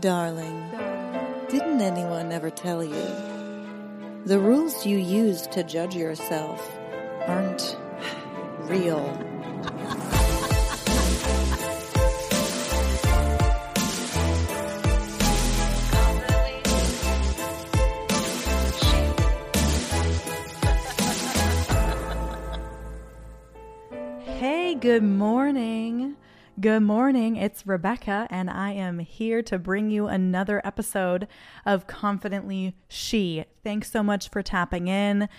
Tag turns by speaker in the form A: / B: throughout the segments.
A: Darling, didn't anyone ever tell you? The rules you use to judge yourself aren't real.
B: Hey, good morning. Good morning. It's Rebecca, and I am here to bring you another episode of Confidently She. Thanks so much for tapping in.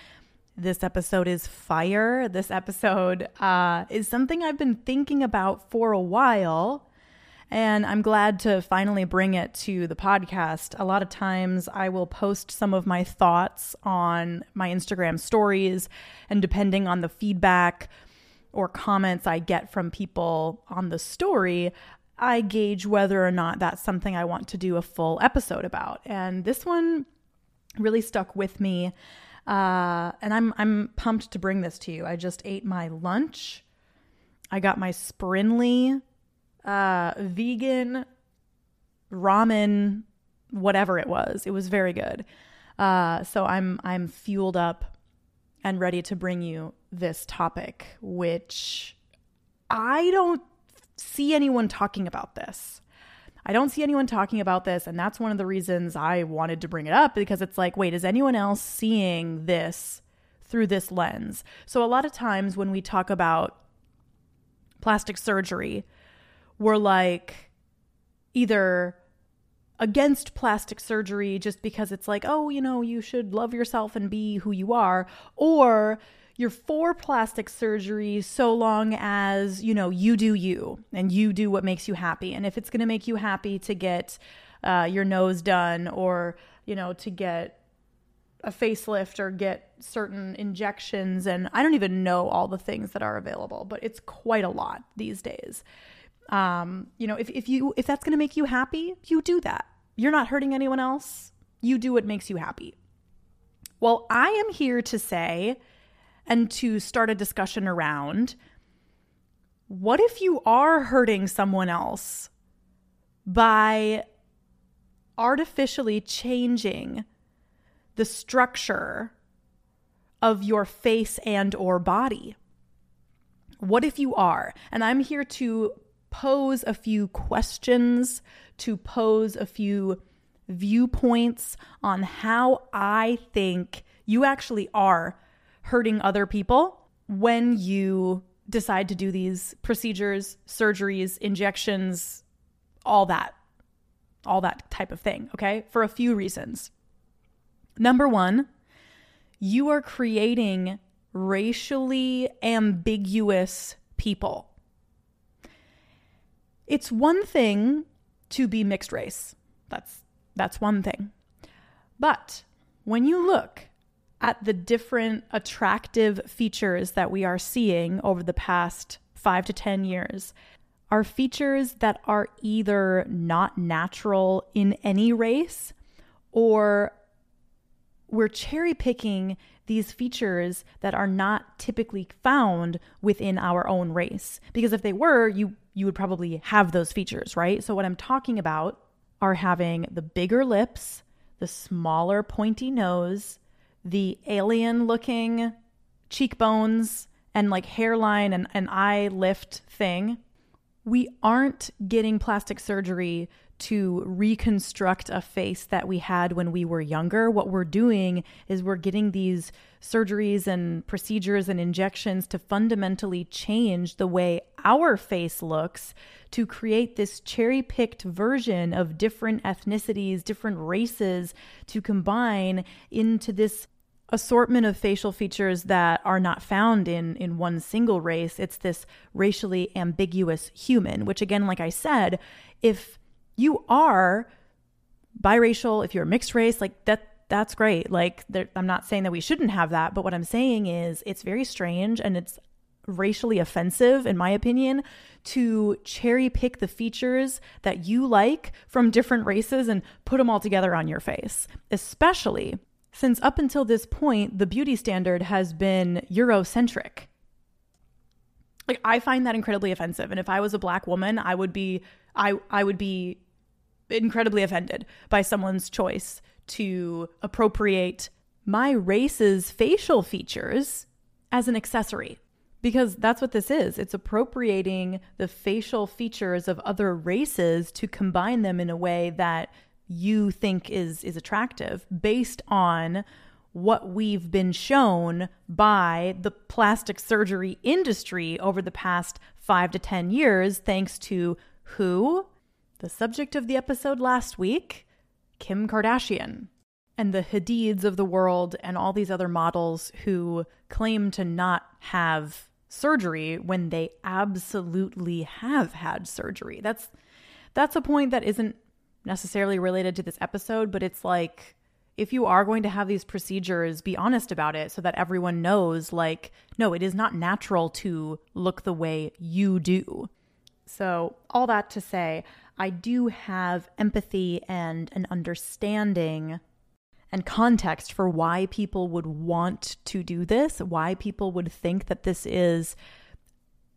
B: This episode is fire. This episode uh, is something I've been thinking about for a while, and I'm glad to finally bring it to the podcast. A lot of times I will post some of my thoughts on my Instagram stories, and depending on the feedback, or comments I get from people on the story, I gauge whether or not that's something I want to do a full episode about. And this one really stuck with me. Uh, and I'm I'm pumped to bring this to you. I just ate my lunch. I got my Sprinly uh, vegan ramen, whatever it was. It was very good. Uh, so I'm I'm fueled up and ready to bring you this topic, which I don't see anyone talking about this. I don't see anyone talking about this. And that's one of the reasons I wanted to bring it up because it's like, wait, is anyone else seeing this through this lens? So, a lot of times when we talk about plastic surgery, we're like either against plastic surgery just because it's like, oh, you know, you should love yourself and be who you are, or you're for plastic surgery so long as, you know, you do you and you do what makes you happy. And if it's going to make you happy to get uh, your nose done or, you know, to get a facelift or get certain injections and I don't even know all the things that are available, but it's quite a lot these days. Um, you know, if, if you if that's going to make you happy, you do that. You're not hurting anyone else. You do what makes you happy. Well, I am here to say and to start a discussion around what if you are hurting someone else by artificially changing the structure of your face and or body? What if you are? And i'm here to pose a few questions to pose a few viewpoints on how i think you actually are hurting other people when you decide to do these procedures, surgeries, injections, all that, all that type of thing, okay? For a few reasons. Number one, you are creating racially ambiguous people. It's one thing to be mixed race. That's that's one thing. But when you look at the different attractive features that we are seeing over the past five to 10 years are features that are either not natural in any race or we're cherry picking these features that are not typically found within our own race. Because if they were you you would probably have those features right? So what i'm talking about are having the bigger lips the smaller pointy nose the alien looking cheekbones and like hairline and an eye lift thing. We aren't getting plastic surgery to reconstruct a face that we had when we were younger. What we're doing is we're getting these surgeries and procedures and injections to fundamentally change the way our face looks to create this cherry picked version of different ethnicities, different races to combine into this assortment of facial features that are not found in in one single race. It's this racially ambiguous human which again like i said if you are biracial if you're mixed race like that that's great. Like i'm not saying that we shouldn't have that but what i'm saying is it's very strange and it's racially offensive in my opinion to cherry pick the features that you like from different races and put them all together on your face especially since up until this point, the beauty standard has been Eurocentric. Like I find that incredibly offensive. And if I was a black woman, I would be I I would be incredibly offended by someone's choice to appropriate my race's facial features as an accessory. Because that's what this is. It's appropriating the facial features of other races to combine them in a way that you think is is attractive based on what we've been shown by the plastic surgery industry over the past 5 to 10 years thanks to who the subject of the episode last week Kim Kardashian and the Hadids of the world and all these other models who claim to not have surgery when they absolutely have had surgery. That's that's a point that isn't necessarily related to this episode, but it's like if you are going to have these procedures, be honest about it so that everyone knows like no, it is not natural to look the way you do. So, all that to say, I do have empathy and an understanding and context for why people would want to do this, why people would think that this is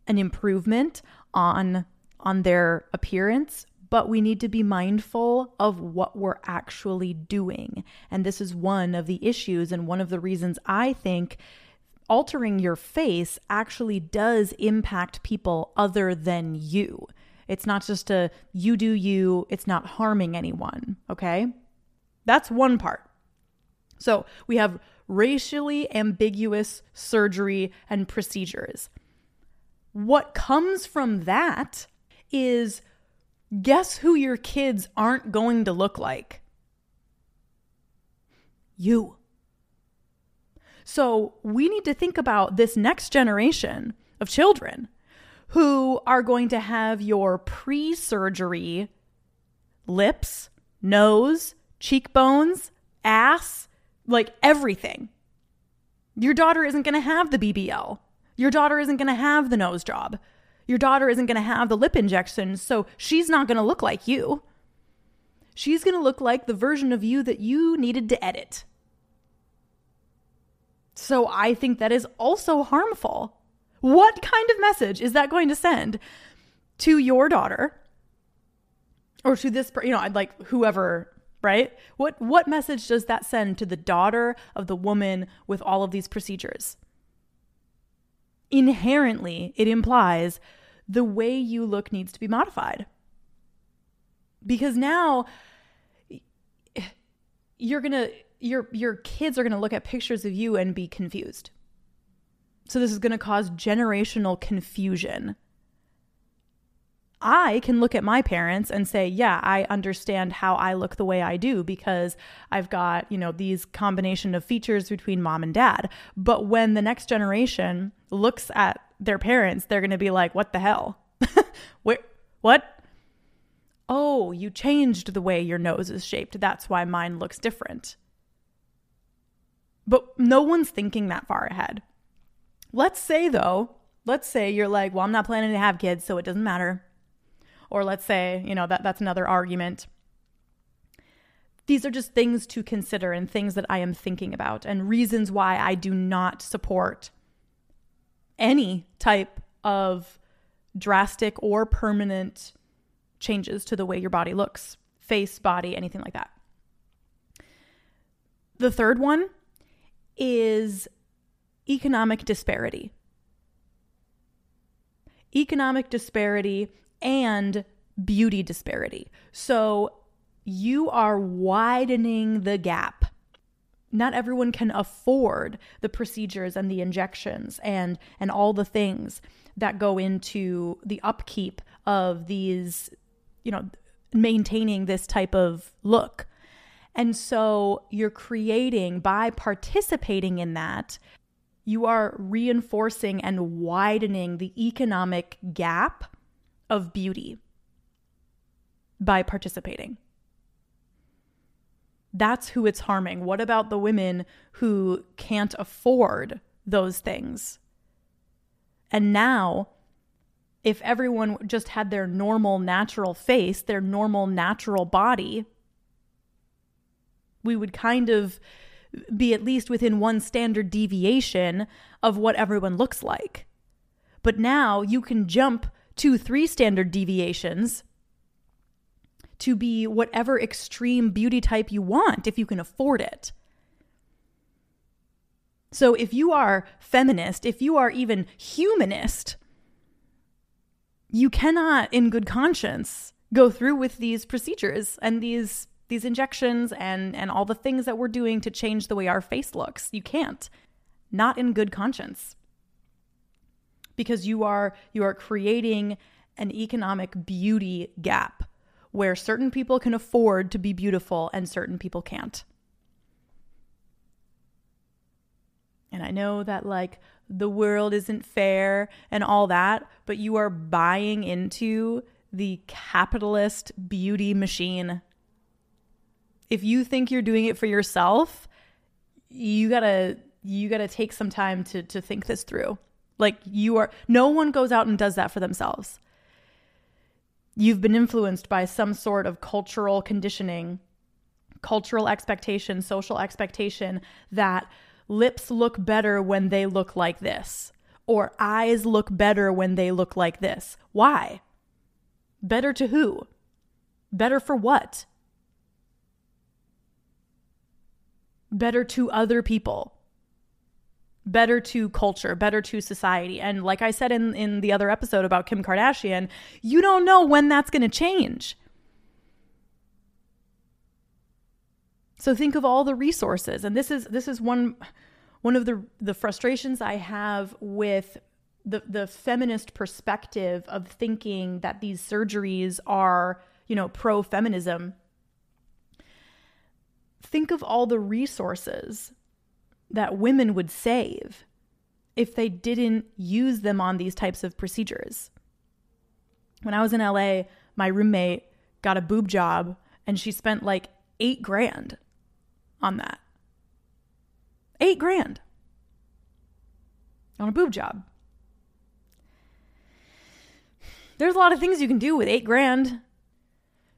B: an improvement on on their appearance, but we need to be mindful of what we're actually doing. And this is one of the issues and one of the reasons I think altering your face actually does impact people other than you. It's not just a you do you, it's not harming anyone, okay? That's one part. So we have racially ambiguous surgery and procedures. What comes from that is guess who your kids aren't going to look like? You. So we need to think about this next generation of children who are going to have your pre surgery lips, nose, cheekbones, ass, like everything. Your daughter isn't going to have the BBL. Your daughter isn't going to have the nose job. Your daughter isn't going to have the lip injections, so she's not going to look like you. She's going to look like the version of you that you needed to edit. So I think that is also harmful. What kind of message is that going to send to your daughter or to this, you know, I'd like whoever right? What what message does that send to the daughter of the woman with all of these procedures? Inherently, it implies the way you look needs to be modified. Because now you're going to your your kids are going to look at pictures of you and be confused. So this is going to cause generational confusion I can look at my parents and say, yeah, I understand how I look the way I do because I've got, you know, these combination of features between mom and dad. But when the next generation looks at their parents, they're going to be like, what the hell? Where, what? Oh, you changed the way your nose is shaped. That's why mine looks different. But no one's thinking that far ahead. Let's say, though, let's say you're like, well, I'm not planning to have kids, so it doesn't matter or let's say, you know, that that's another argument. These are just things to consider and things that I am thinking about and reasons why I do not support any type of drastic or permanent changes to the way your body looks face, body, anything like that. The third one is economic disparity. Economic disparity and beauty disparity. So you are widening the gap. Not everyone can afford the procedures and the injections and and all the things that go into the upkeep of these, you know, maintaining this type of look. And so you're creating by participating in that, you are reinforcing and widening the economic gap of beauty by participating. That's who it's harming. What about the women who can't afford those things? And now, if everyone just had their normal, natural face, their normal, natural body, we would kind of be at least within one standard deviation of what everyone looks like. But now you can jump two, three standard deviations to be whatever extreme beauty type you want if you can afford it. So if you are feminist, if you are even humanist, you cannot in good conscience go through with these procedures and these these injections and and all the things that we're doing to change the way our face looks. You can't. Not in good conscience. Because you are you are creating an economic beauty gap where certain people can afford to be beautiful and certain people can't. And I know that, like, the world isn't fair and all that, but you are buying into the capitalist beauty machine. If you think you're doing it for yourself, you gotta you gotta take some time to to think this through. Like you are no one goes out and does that for themselves. You've been influenced by some sort of cultural conditioning, cultural expectation, social expectation that lips look better when they look like this, or eyes look better when they look like this. Why? Better to who? Better for what? Better to other people. Better to culture, better to society. And like I said in, in the other episode about Kim Kardashian, you don't know when that's going to change. So think of all the resources. And this is this is one one of the the frustrations I have with the the feminist perspective of thinking that these surgeries are, you know, pro feminism. Think of all the resources that women would save if they didn't use them on these types of procedures. When I was in LA, my roommate got a boob job and she spent like 8 grand on that. Eight grand on a boob job. There's a lot of things you can do with eight grand.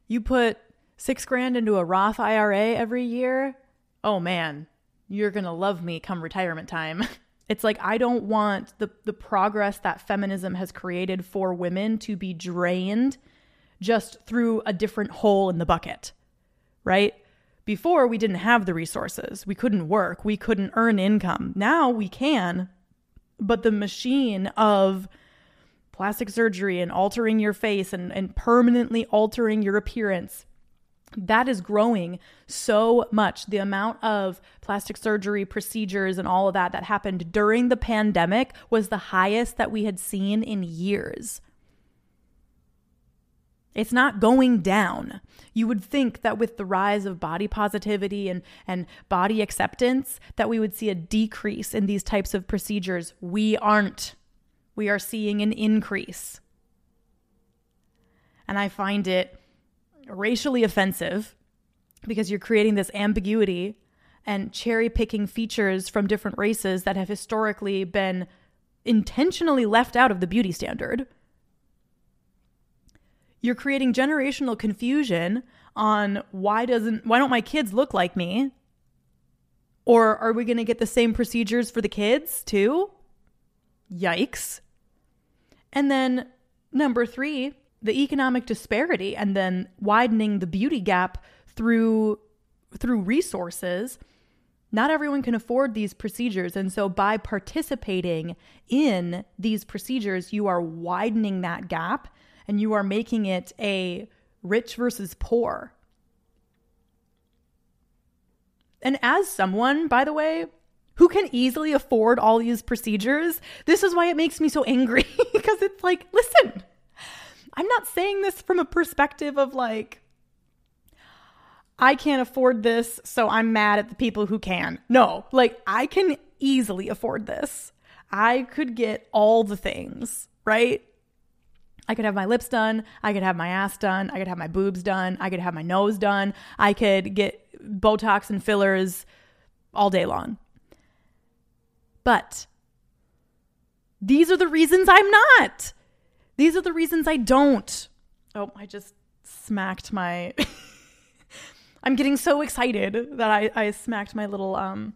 B: You put six grand into a Roth IRA every year. Oh man, you're going to love me come retirement time. It's like I don't want the the progress that feminism has created for women to be drained just through a different hole in the bucket. Right? Before, we didn't have the resources. We couldn't work. We couldn't earn income. Now we can. But the machine of plastic surgery and altering your face and, and permanently altering your appearance that is growing so much. The amount of plastic surgery procedures and all of that that happened during the pandemic was the highest that we had seen in years. It's not going down. You would think that with the rise of body positivity and, and body acceptance, that we would see a decrease in these types of procedures. We aren't. We are seeing an increase. And I find it racially offensive because you're creating this ambiguity and cherry picking features from different races that have historically been intentionally left out of the beauty standard you're creating generational confusion on why doesn't why don't my kids look like me? Or are we going to get the same procedures for the kids too? Yikes. And then number 3, the economic disparity and then widening the beauty gap through through resources. Not everyone can afford these procedures. And so, by participating in these procedures, you are widening that gap and you are making it a rich versus poor. And as someone, by the way, who can easily afford all these procedures, this is why it makes me so angry because it's like, listen, I'm not saying this from a perspective of like, I can't afford this, so I'm mad at the people who can. No, like, I can easily afford this. I could get all the things, right? I could have my lips done. I could have my ass done. I could have my boobs done. I could have my nose done. I could get Botox and fillers all day long. But these are the reasons I'm not. These are the reasons I don't. Oh, I just smacked my. I'm getting so excited that I, I smacked my little um,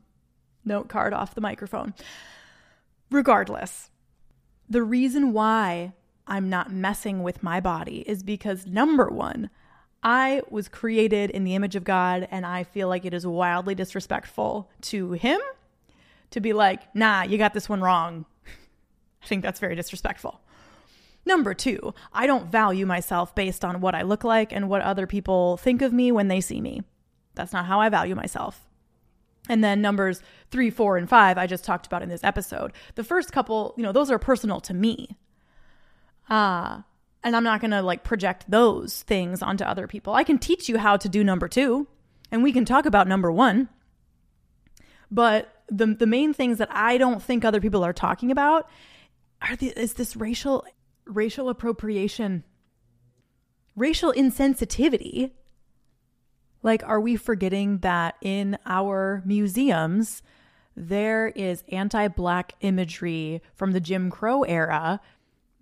B: note card off the microphone. Regardless, the reason why I'm not messing with my body is because number one, I was created in the image of God, and I feel like it is wildly disrespectful to Him to be like, nah, you got this one wrong. I think that's very disrespectful. Number two, I don't value myself based on what I look like and what other people think of me when they see me. That's not how I value myself. And then numbers three, four, and five, I just talked about in this episode. The first couple, you know, those are personal to me. Uh, and I'm not going to like project those things onto other people. I can teach you how to do number two, and we can talk about number one. But the, the main things that I don't think other people are talking about are the, is this racial racial appropriation, racial insensitivity. Like, are we forgetting that in our museums, there is anti black imagery from the Jim Crow era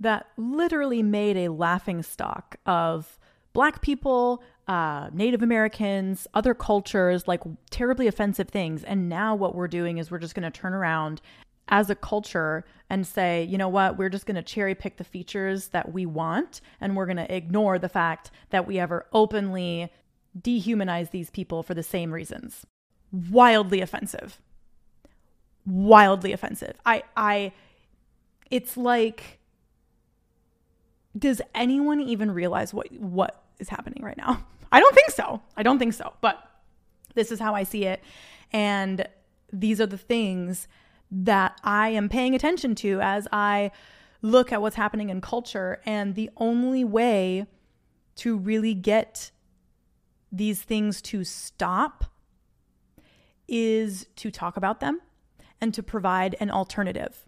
B: that literally made a laughing stock of black people, uh, Native Americans, other cultures, like terribly offensive things. And now what we're doing is we're just going to turn around as a culture and say, you know what, we're just going to cherry pick the features that we want and we're going to ignore the fact that we ever openly dehumanize these people for the same reasons. Wildly offensive. Wildly offensive. I I it's like does anyone even realize what what is happening right now? I don't think so. I don't think so. But this is how I see it and these are the things that I am paying attention to as I look at what's happening in culture. And the only way to really get these things to stop is to talk about them and to provide an alternative.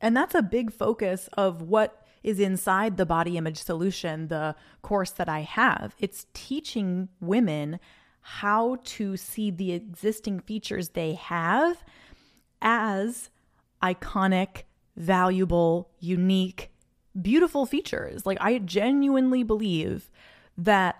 B: And that's a big focus of what is inside the body image solution, the course that I have. It's teaching women how to see the existing features they have as iconic, valuable, unique, beautiful features. Like, I genuinely believe that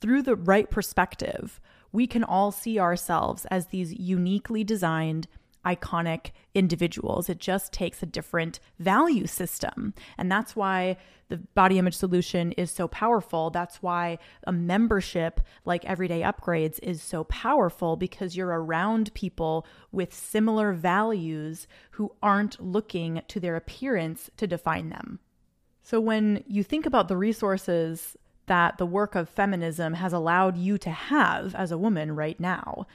B: through the right perspective, we can all see ourselves as these uniquely designed, iconic individuals. It just takes a different value system. And that's why the body image solution is so powerful. That's why a membership like Everyday Upgrades is so powerful because you're around people with similar values who aren't looking to their appearance to define them. So when you think about the resources that the work of feminism has allowed you to have as a woman right now,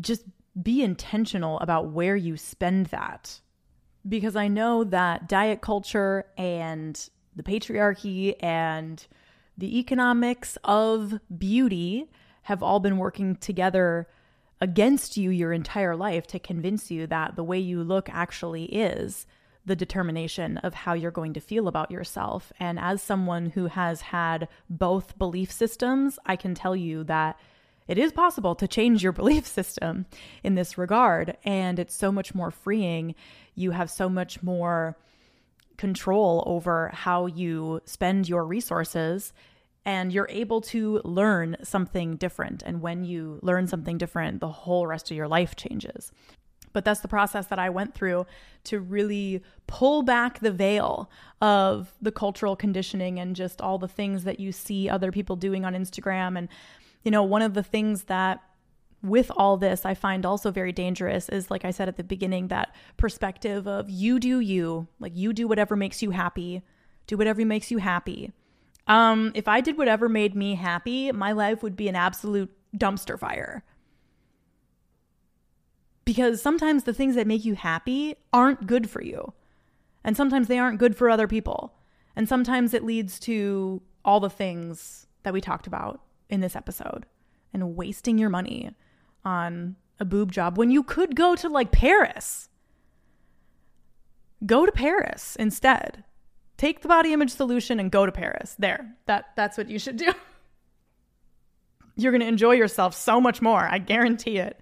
B: just be intentional about where you spend that. Because I know that diet culture and the patriarchy and the economics of beauty have all been working together against you your entire life to convince you that the way you look actually is the determination of how you're going to feel about yourself. And as someone who has had both belief systems, I can tell you that it is possible to change your belief system in this regard. And it's so much more freeing. You have so much more control over how you spend your resources and you're able to learn something different. And when you learn something different, the whole rest of your life changes. But that's the process that I went through to really pull back the veil of the cultural conditioning and just all the things that you see other people doing on Instagram and you know, one of the things that with all this I find also very dangerous is like I said at the beginning that perspective of you do you, like you do whatever makes you happy, do whatever makes you happy. Um if I did whatever made me happy, my life would be an absolute dumpster fire. Because sometimes the things that make you happy aren't good for you. And sometimes they aren't good for other people. And sometimes it leads to all the things that we talked about in this episode and wasting your money on a boob job when you could go to like Paris. Go to Paris instead. Take the body image solution and go to Paris. There. That that's what you should do. You're going to enjoy yourself so much more. I guarantee it.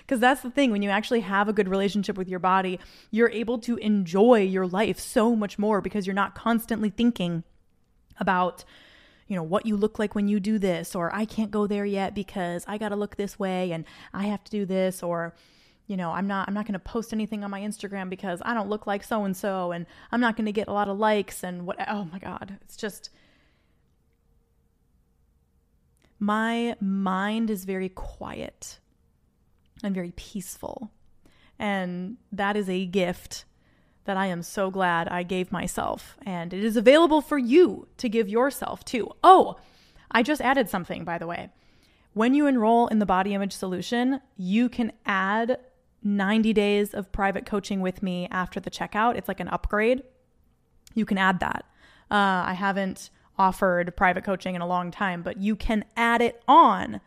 B: Because that's the thing, when you actually have a good relationship with your body, you're able to enjoy your life so much more because you're not constantly thinking about you know, what you look like when you do this, or I can't go there yet because I got to look this way and I have to do this, or, you know, I'm not, I'm not going to post anything on my Instagram because I don't look like so and so, and I'm not going to get a lot of likes and what, oh my God, it's just, my mind is very quiet and very peaceful. And that is a gift that I am so glad I gave myself. And it is available for you to give yourself too. Oh, I just added something, by the way. When you enroll in the Body Image Solution, you can add 90 days of private coaching with me after the checkout. It's like an upgrade. You can add that. Uh, I haven't offered private coaching in a long time, but you can add it on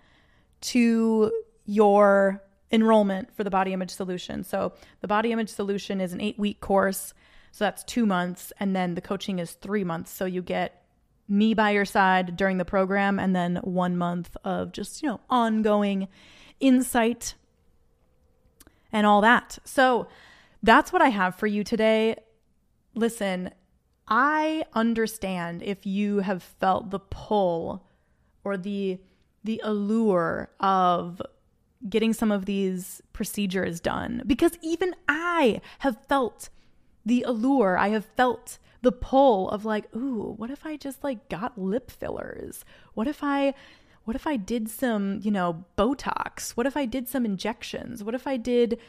B: to your enrollment for the body image solution. So, the body image solution is an eight week course. So, that's two months. And then the coaching is three months. So, you get me by your side during the program and then one month of just, you know, ongoing insight and all that. So, that's what I have for you today. Listen, I understand if you have felt the pull or the the allure of getting some of these procedures done because even I have felt the allure. I have felt the pull of like, ooh, what if I just like got lip fillers? What if I what if I did some, you know, Botox? What if I did some injections? What if I did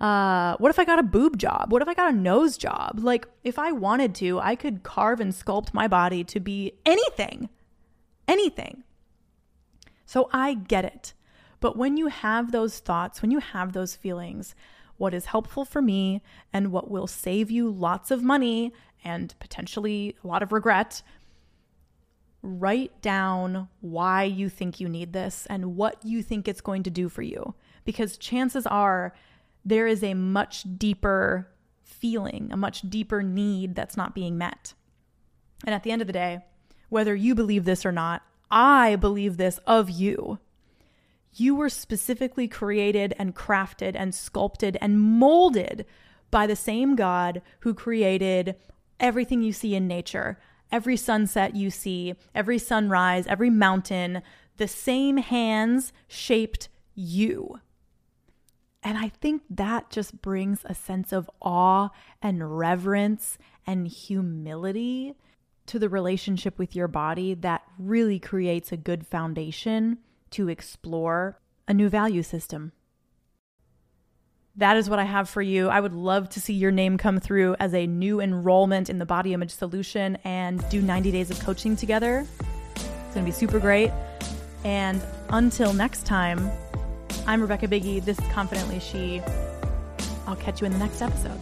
B: uh, what if I got a boob job? What if I got a nose job? Like, if I wanted to, I could carve and sculpt my body to be anything, anything. So I get it. But when you have those thoughts, when you have those feelings, what is helpful for me and what will save you lots of money and potentially a lot of regret, write down why you think you need this and what you think it's going to do for you. Because chances are there is a much deeper feeling, a much deeper need that's not being met. And at the end of the day, whether you believe this or not, I believe this of you. You were specifically created and crafted and sculpted and molded by the same God who created everything you see in nature, every sunset you see, every sunrise, every mountain. The same hands shaped you. And I think that just brings a sense of awe and reverence and humility to the relationship with your body that really creates a good foundation to explore a new value system. That is what I have for you. I would love to see your name come through as a new enrollment in the body image solution and do 90 days of coaching together. It's going to be super great. And until next time, I'm Rebecca Biggie. This is Confidently She. I'll catch you in the next episode.